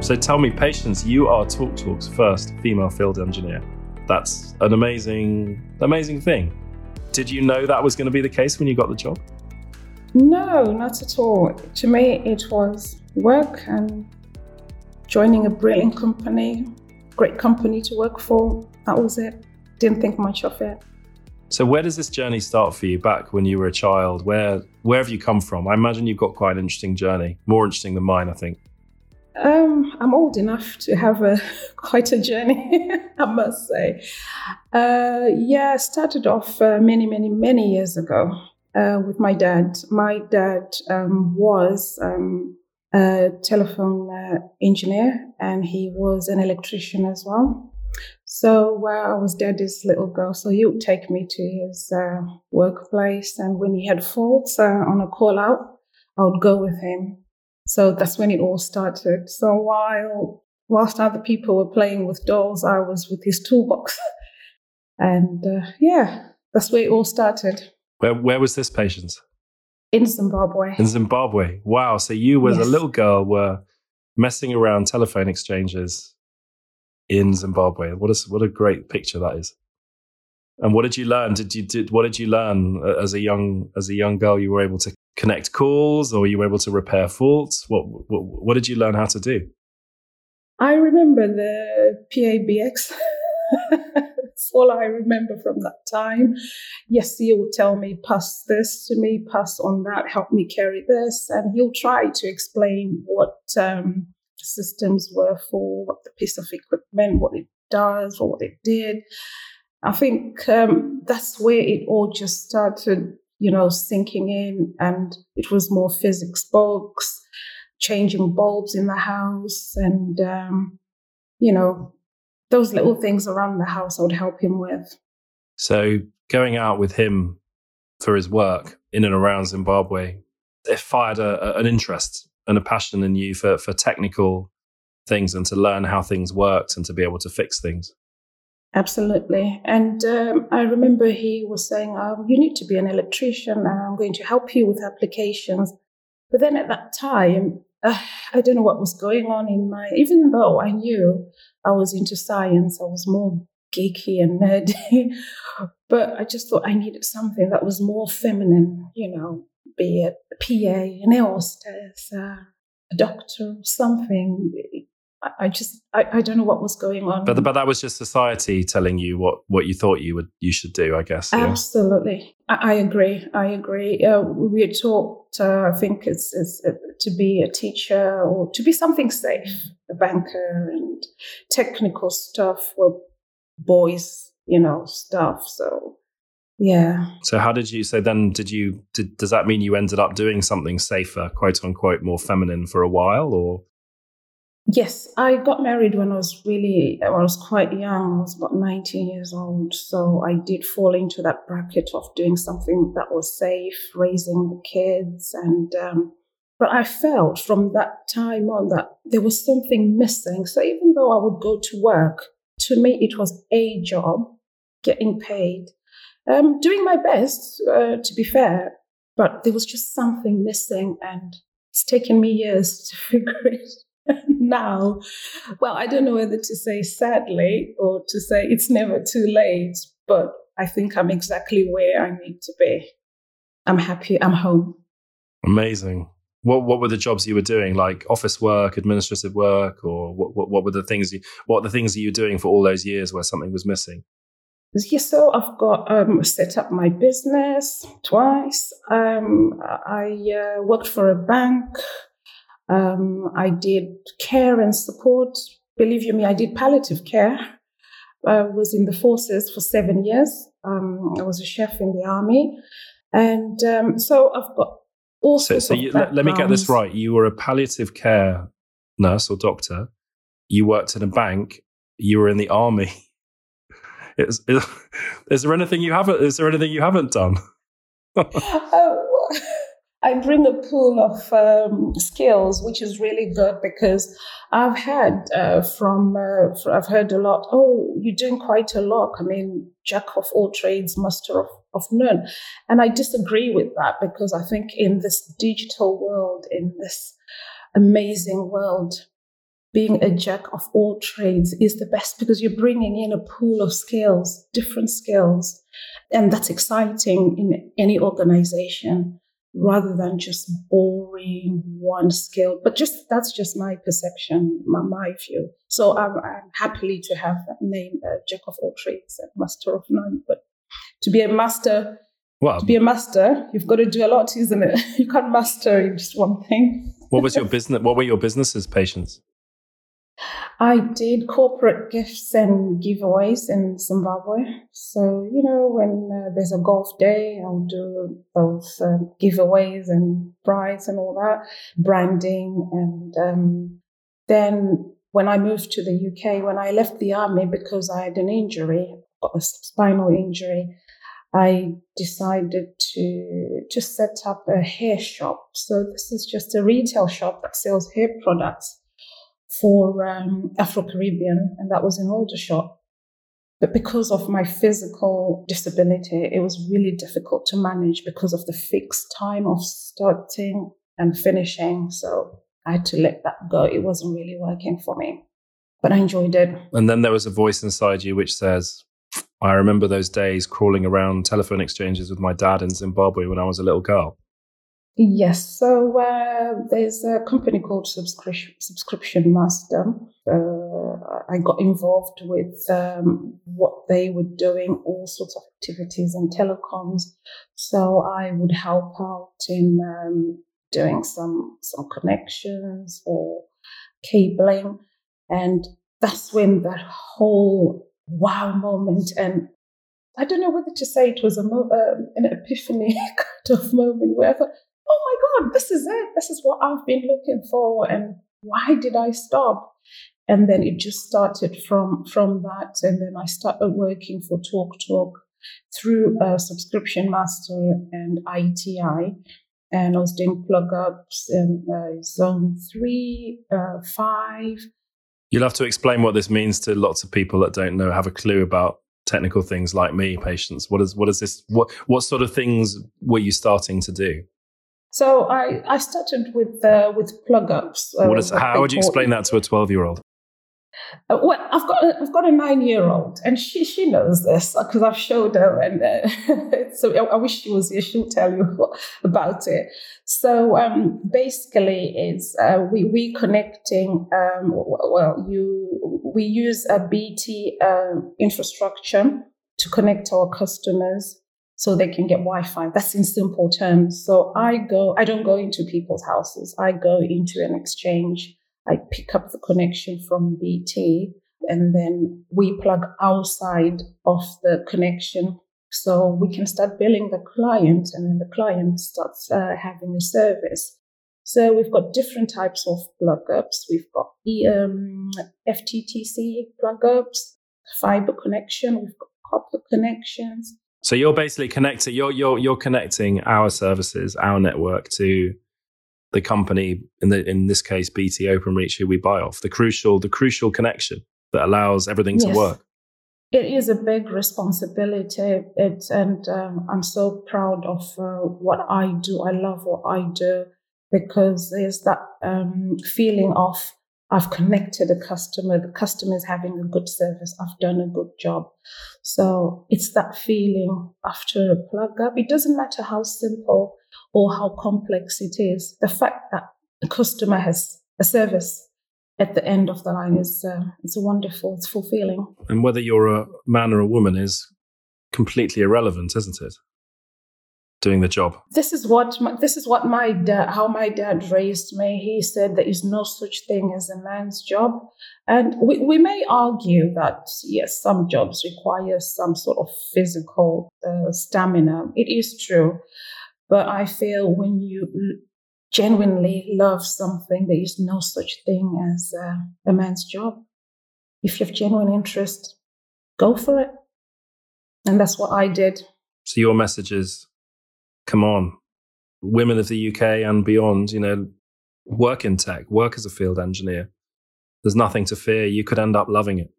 So tell me, Patience, you are TalkTalk's first female field engineer. That's an amazing, amazing thing. Did you know that was going to be the case when you got the job? No, not at all. To me, it was work and joining a brilliant company, great company to work for. That was it. Didn't think much of it. So where does this journey start for you back when you were a child? Where where have you come from? I imagine you've got quite an interesting journey, more interesting than mine, I think. Um, I'm old enough to have a quite a journey, I must say. Uh, yeah, I started off uh, many, many, many years ago uh, with my dad. My dad um, was um, a telephone uh, engineer and he was an electrician as well. So uh, I was daddy's little girl. So he would take me to his uh, workplace, and when he had faults on a call out, I would go with him so that's when it all started. So while whilst other people were playing with dolls, I was with his toolbox. and uh, yeah, that's where it all started. Where where was this Patience? In Zimbabwe. In Zimbabwe. Wow. So you as yes. a little girl were messing around telephone exchanges in Zimbabwe. What is what a great picture that is. And what did you learn? Did you did what did you learn uh, as a young as a young girl? You were able to connect calls or you able to repair faults? What, what, what did you learn how to do? I remember the PABX. That's all I remember from that time. Yes, he would tell me, pass this to me, pass on that, help me carry this. And he'll try to explain what um, systems were for, what the piece of equipment, what it does, or what it did. I think um, that's where it all just started you know, sinking in. And it was more physics books, changing bulbs in the house, and, um, you know, those little things around the house I would help him with. So going out with him for his work in and around Zimbabwe, it fired a, a, an interest and a passion in you for, for technical things and to learn how things worked and to be able to fix things. Absolutely. And um, I remember he was saying, um, You need to be an electrician, I'm going to help you with applications. But then at that time, uh, I don't know what was going on in my, even though I knew I was into science, I was more geeky and nerdy. but I just thought I needed something that was more feminine, you know, be it a PA, an air hostess, uh, a doctor, something I just I, I don't know what was going on. But but that was just society telling you what what you thought you would you should do, I guess. Yeah? Absolutely, I, I, agree. I agree. Uh, we are taught, uh, I think, it's, it's uh, to be a teacher or to be something safe, a banker and technical stuff were boys, you know, stuff. So yeah. So how did you? So then, did you? Did, does that mean you ended up doing something safer, quote unquote, more feminine for a while, or? Yes, I got married when I was really, I was quite young. I was about 19 years old. So I did fall into that bracket of doing something that was safe, raising the kids. And, um, but I felt from that time on that there was something missing. So even though I would go to work, to me, it was a job, getting paid, um, doing my best, uh, to be fair, but there was just something missing. And it's taken me years to figure it now, well, I don't know whether to say sadly or to say it's never too late, but I think I'm exactly where I need to be. I'm happy. I'm home. Amazing. What what were the jobs you were doing? Like office work, administrative work, or what what, what were the things you what the things that you were doing for all those years where something was missing? Yes, so I've got um, set up my business twice. Um, I uh, worked for a bank um, I did care and support. Believe you me, I did palliative care. I was in the forces for seven years. Um, I was a chef in the army, and um, so I've got all so, so you, let, let me get this right. You were a palliative care nurse or doctor. You worked in a bank. You were in the army. Is, is, is there anything you haven't? Is there anything you haven't done? oh, I bring a pool of um, skills, which is really good because I've had uh, from, uh, I've heard a lot, oh, you're doing quite a lot. I mean, jack of all trades, master of, of none. And I disagree with that because I think in this digital world, in this amazing world, being a jack of all trades is the best because you're bringing in a pool of skills, different skills. And that's exciting in any organization rather than just boring one skill. But just that's just my perception, my, my view. So I'm, I'm happily to have that name, uh, Jack of all trades and Master of none. But to be a master, well, to be a master, you've got to do a lot, isn't it? You can't master in just one thing. what was your business? What were your businesses, Patience? I did corporate gifts and giveaways in Zimbabwe. So, you know, when uh, there's a golf day, I'll do those uh, giveaways and prizes and all that, branding. And um, then when I moved to the UK, when I left the army because I had an injury, a spinal injury, I decided to to set up a hair shop. So this is just a retail shop that sells hair products for um, Afro Caribbean, and that was in Aldershot. But because of my physical disability, it was really difficult to manage because of the fixed time of starting and finishing. So I had to let that go. It wasn't really working for me, but I enjoyed it. And then there was a voice inside you which says, I remember those days crawling around telephone exchanges with my dad in Zimbabwe when I was a little girl. Yes, so uh, there's a company called Subscription, Subscription Master. Uh, I got involved with um, what they were doing, all sorts of activities in telecoms. So I would help out in um, doing some some connections or cabling, and that's when that whole wow moment and I don't know whether to say it was a mo- uh, an epiphany kind of moment where I thought, this is it. This is what I've been looking for. And why did I stop? And then it just started from, from that. And then I started working for Talk Talk through a subscription master and ITI. And I was doing plug ups in uh, zone three, uh, five. You'll have to explain what this means to lots of people that don't know, have a clue about technical things like me, Patience. What is what is this? What what sort of things were you starting to do? So I, I started with uh, with plug ups. Uh, what is, how would you explain that to a twelve year old? Uh, well, I've got a, I've got a nine year old, and she she knows this because I've showed her, and uh, so I, I, wish she was here. She'll tell you about it. So um, basically, it's uh, we we connecting. Um, well, you we use a BT um, infrastructure to connect our customers so they can get Wi-Fi. That's in simple terms. So I go, I don't go into people's houses. I go into an exchange. I pick up the connection from BT and then we plug outside of the connection so we can start billing the client and then the client starts uh, having a service. So we've got different types of plug ups. We've got um, FTTC plug ups, fiber connection, we've got copper connections. So you're basically connecting you're you're you're connecting our services, our network to the company in the in this case BT OpenReach who we buy off. The crucial the crucial connection that allows everything yes. to work. It is a big responsibility. It, and um, I'm so proud of uh, what I do. I love what I do because there's that um, feeling of I've connected a customer, the customer is having a good service, I've done a good job. So it's that feeling after a plug up. It doesn't matter how simple or how complex it is. The fact that the customer has a service at the end of the line is uh, it's wonderful, it's fulfilling. And whether you're a man or a woman is completely irrelevant, isn't it? Doing the job? This is what my, this is what my dad, how my dad raised me. He said there is no such thing as a man's job, and we, we may argue that yes, some jobs require some sort of physical uh, stamina. It is true, but I feel when you genuinely love something, there is no such thing as uh, a man's job. If you have genuine interest, go for it, and that's what I did. So your message is come on, women of the UK and beyond, you know, work in tech, work as a field engineer. There's nothing to fear. You could end up loving it.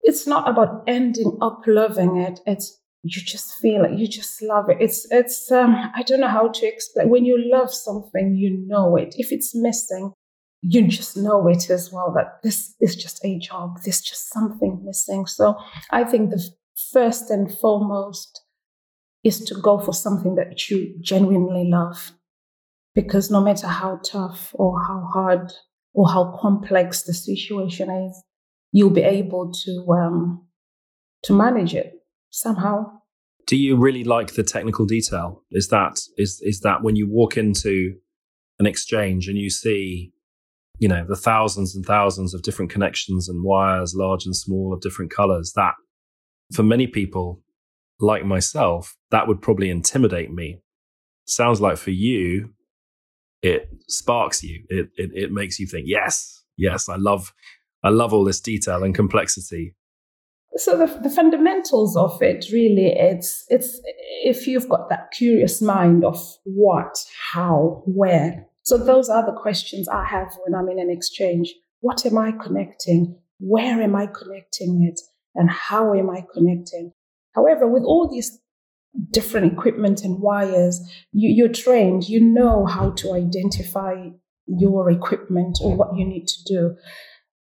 It's not about ending up loving it. It's you just feel it. You just love it. It's it's um I don't know how to explain. When you love something, you know it. If it's missing, you just know it as well that this is just a job, there's just something missing. So I think the first and foremost is to go for something that you genuinely love. Because no matter how tough or how hard or how complex the situation is, you'll be able to um, to manage it somehow. Do you really like the technical detail? Is that is is that when you walk into an exchange and you see, you know, the thousands and thousands of different connections and wires, large and small, of different colors, that for many people like myself, that would probably intimidate me. Sounds like for you, it sparks you. It, it, it makes you think, yes, yes, I love, I love all this detail and complexity. So the, the fundamentals of it really, it's, it's if you've got that curious mind of what, how, where. So those are the questions I have when I'm in an exchange. What am I connecting? Where am I connecting it? And how am I connecting? However, with all these different equipment and wires, you, you're trained, you know how to identify your equipment or what you need to do.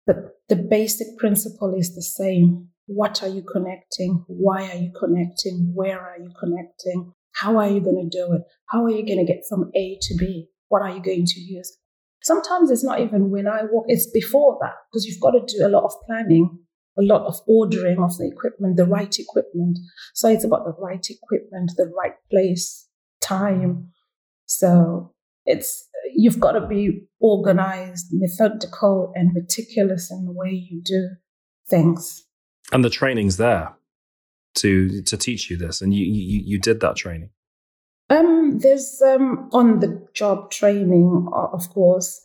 But the basic principle is the same. What are you connecting? Why are you connecting? Where are you connecting? How are you going to do it? How are you going to get from A to B? What are you going to use? Sometimes it's not even when I walk, it's before that because you've got to do a lot of planning a lot of ordering of the equipment, the right equipment. So it's about the right equipment, the right place, time. So it's you've got to be organized, methodical, and meticulous in the way you do things. And the training's there to to teach you this, and you you, you did that training. Um, there's um, on the job training, of course,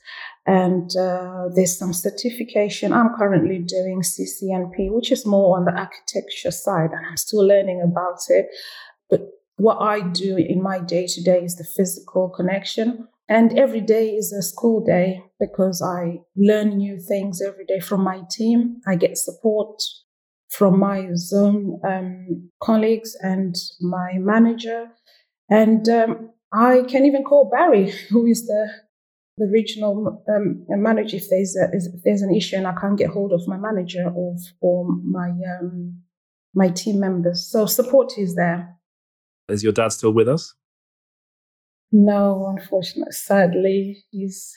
and uh, there's some certification. I'm currently doing CCNP, which is more on the architecture side, and I'm still learning about it. But what I do in my day to day is the physical connection. And every day is a school day because I learn new things every day from my team. I get support from my zone um, colleagues and my manager. And um, I can even call Barry, who is the the regional um, manager if there's a, if there's an issue and I can't get hold of my manager or or my um, my team members. So support is there. Is your dad still with us? No, unfortunately, sadly, he's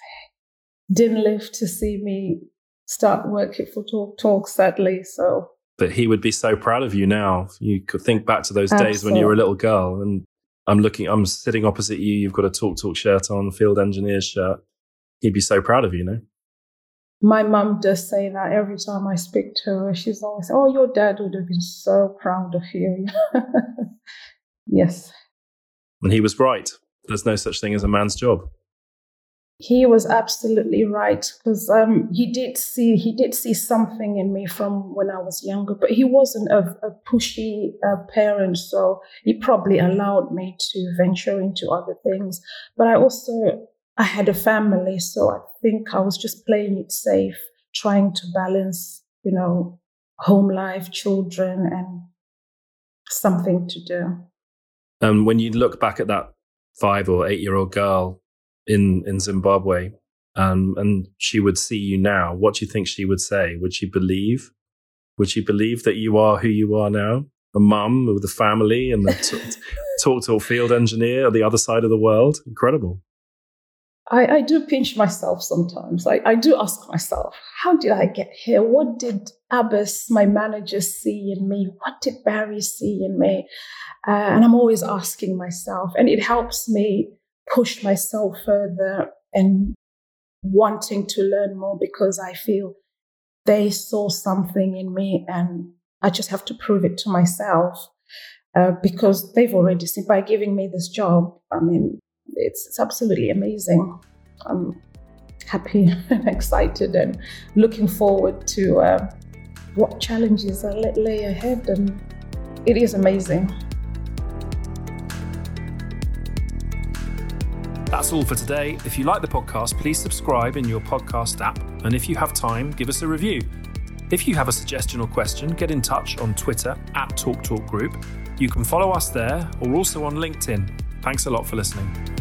didn't live to see me start working for TalkTalk. Sadly, so. But he would be so proud of you now. You could think back to those Absolutely. days when you were a little girl and I'm looking, I'm sitting opposite you. You've got a TalkTalk shirt on, field engineer shirt. He'd be so proud of you, you know? My mum does say that every time I speak to her. She's always, oh, your dad would have been so proud of you. yes. And he was right. There's no such thing as a man's job he was absolutely right because um, he did see he did see something in me from when I was younger, but he wasn't a, a pushy uh, parent, so he probably allowed me to venture into other things. But I also I had a family, so I think I was just playing it safe, trying to balance, you know, home life, children, and something to do. And when you look back at that five or eight year old girl in in Zimbabwe, um, and she would see you now, what do you think she would say? Would she believe? Would she believe that you are who you are now, a mum with a family and the t- talk to a field engineer on the other side of the world? Incredible. I, I do pinch myself sometimes. I, I do ask myself, how did I get here? What did Abbas, my manager, see in me? What did Barry see in me? Uh, and I'm always asking myself, and it helps me push myself further and wanting to learn more because I feel they saw something in me and I just have to prove it to myself uh, because they've already seen by giving me this job. I mean, it's, it's absolutely amazing. I'm happy and excited and looking forward to uh, what challenges lay ahead, and it is amazing. That's all for today. If you like the podcast, please subscribe in your podcast app. And if you have time, give us a review. If you have a suggestion or question, get in touch on Twitter at TalkTalk Group. You can follow us there or also on LinkedIn. Thanks a lot for listening.